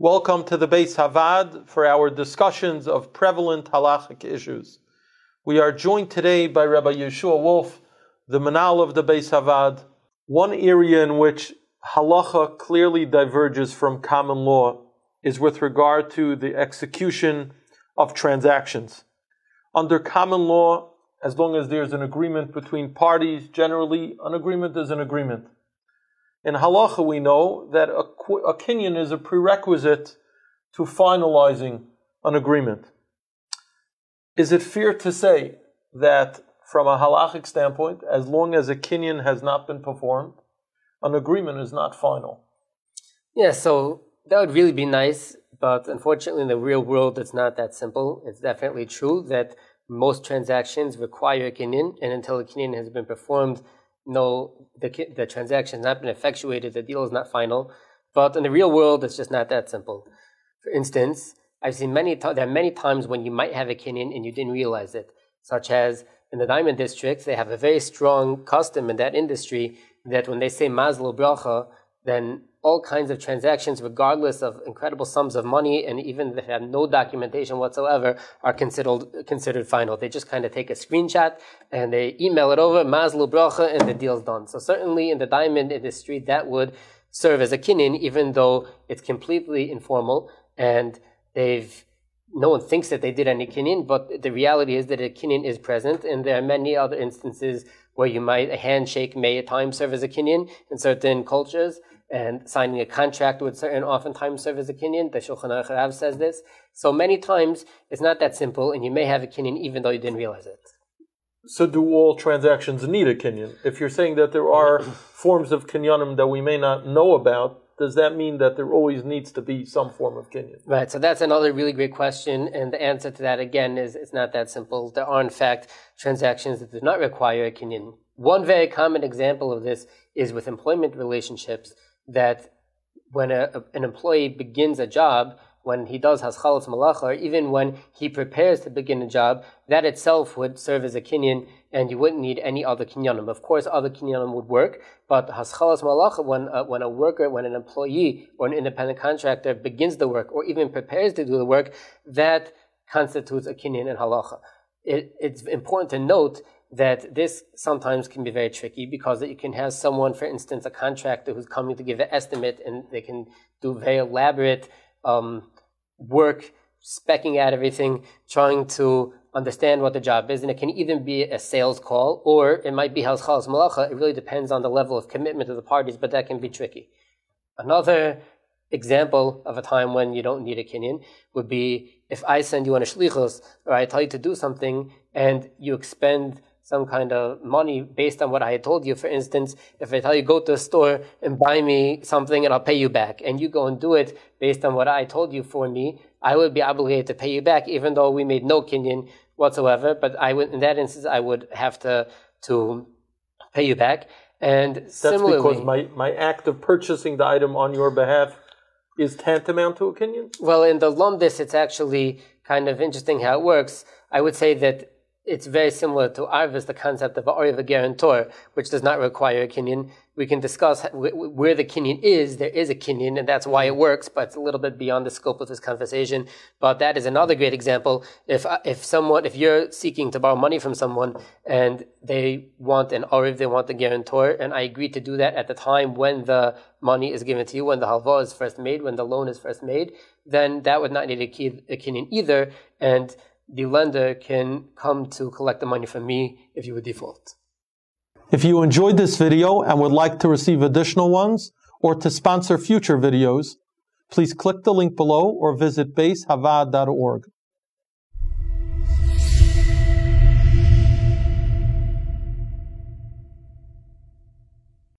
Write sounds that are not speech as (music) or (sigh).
Welcome to the Bais HaVaad for our discussions of prevalent halachic issues. We are joined today by Rabbi Yeshua Wolf, the Menahel of the Beis Havad. One area in which halacha clearly diverges from common law is with regard to the execution of transactions. Under common law, as long as there's an agreement between parties, generally an agreement is an agreement. In halacha, we know that a, a kinyan is a prerequisite to finalizing an agreement. Is it fair to say that from a halachic standpoint, as long as a kinyan has not been performed, an agreement is not final? Yeah, so that would really be nice, but unfortunately, in the real world, it's not that simple. It's definitely true that most transactions require a kinyan, and until a kinyan has been performed, no, the, the transaction has not been effectuated, the deal is not final. But in the real world, it's just not that simple. For instance, I've seen many, there are many times when you might have a kinyan and you didn't realize it, such as in the diamond district, they have a very strong custom in that industry that when they say mazal u'bracha, then all kinds of transactions, regardless of incredible sums of money, and even if they have no documentation whatsoever, are considered considered final. They just kind of take a screenshot and they email it over, mazal u'bracha, and the deal's done. So certainly in the diamond industry, that would serve as a kinyan, even though it's completely informal and they've no one thinks that they did any kinyan, but the reality is that a kinyan is present, and there are many other instances where you might a handshake may at times serve as a kinyan in certain cultures and signing a contract would certain oftentimes serve as a kinyan. The Shulchan Aruch says this. So many times it's not that simple, and you may have a kinyan even though you didn't realize it. So do all transactions need a kinyan? If you're saying that there are (clears throat) forms of kinyanim that we may not know about, does that mean that there always needs to be some form of kinyan? Right. So that's another really great question, and the answer to that again is it's not that simple. There are in fact transactions that do not require a kinyan. One very common example of this is with employment relationships that when a, an employee begins a job, when he does haschalas malacha, or even when he prepares to begin a job, that itself would serve as a kinyan, and you wouldn't need any other kinyanim. Of course, other kinyanim would work, but haschalas malacha, when uh, when a worker, when an employee or an independent contractor begins the work, or even prepares to do the work, that constitutes a kinyan in halacha. It, it's important to note that this sometimes can be very tricky because you can have someone, for instance, a contractor who's coming to give an estimate and they can do very elaborate um, work, specking out everything, trying to understand what the job is. And it can even be a sales call or it might be haschalas malacha. It really depends on the level of commitment of the parties, but that can be tricky. Another example of a time when you don't need a kinyan would be if I send you on a shlichus or I tell you to do something and you expend some kind of money based on what I had told you. For instance, if I tell you go to a store and buy me something and I'll pay you back, and you go and do it based on what I told you for me, I would be obligated to pay you back, even though we made no kinyan whatsoever. But I would, in that instance, I would have to to pay you back. And That's similarly, because my, my act of purchasing the item on your behalf is tantamount to a kinyan? Well, in the Lumdis, it's actually kind of interesting how it works. I would say that it's very similar to Arvis, the concept of a guarantor, which does not require a kinyan. We can discuss where the kinyan is. There is a kinyan, and that's why it works, but it's a little bit beyond the scope of this conversation. But that is another great example. If, if someone, if you're seeking to borrow money from someone and they want an Ariv, they want a guarantor, and I agree to do that at the time when the money is given to you, when the halva is first made, when the loan is first made, then that would not need a kinyan either. And the lender can come to collect the money from me if you would default. If you enjoyed this video and would like to receive additional ones or to sponsor future videos, please click the link below or visit baishavaad.org.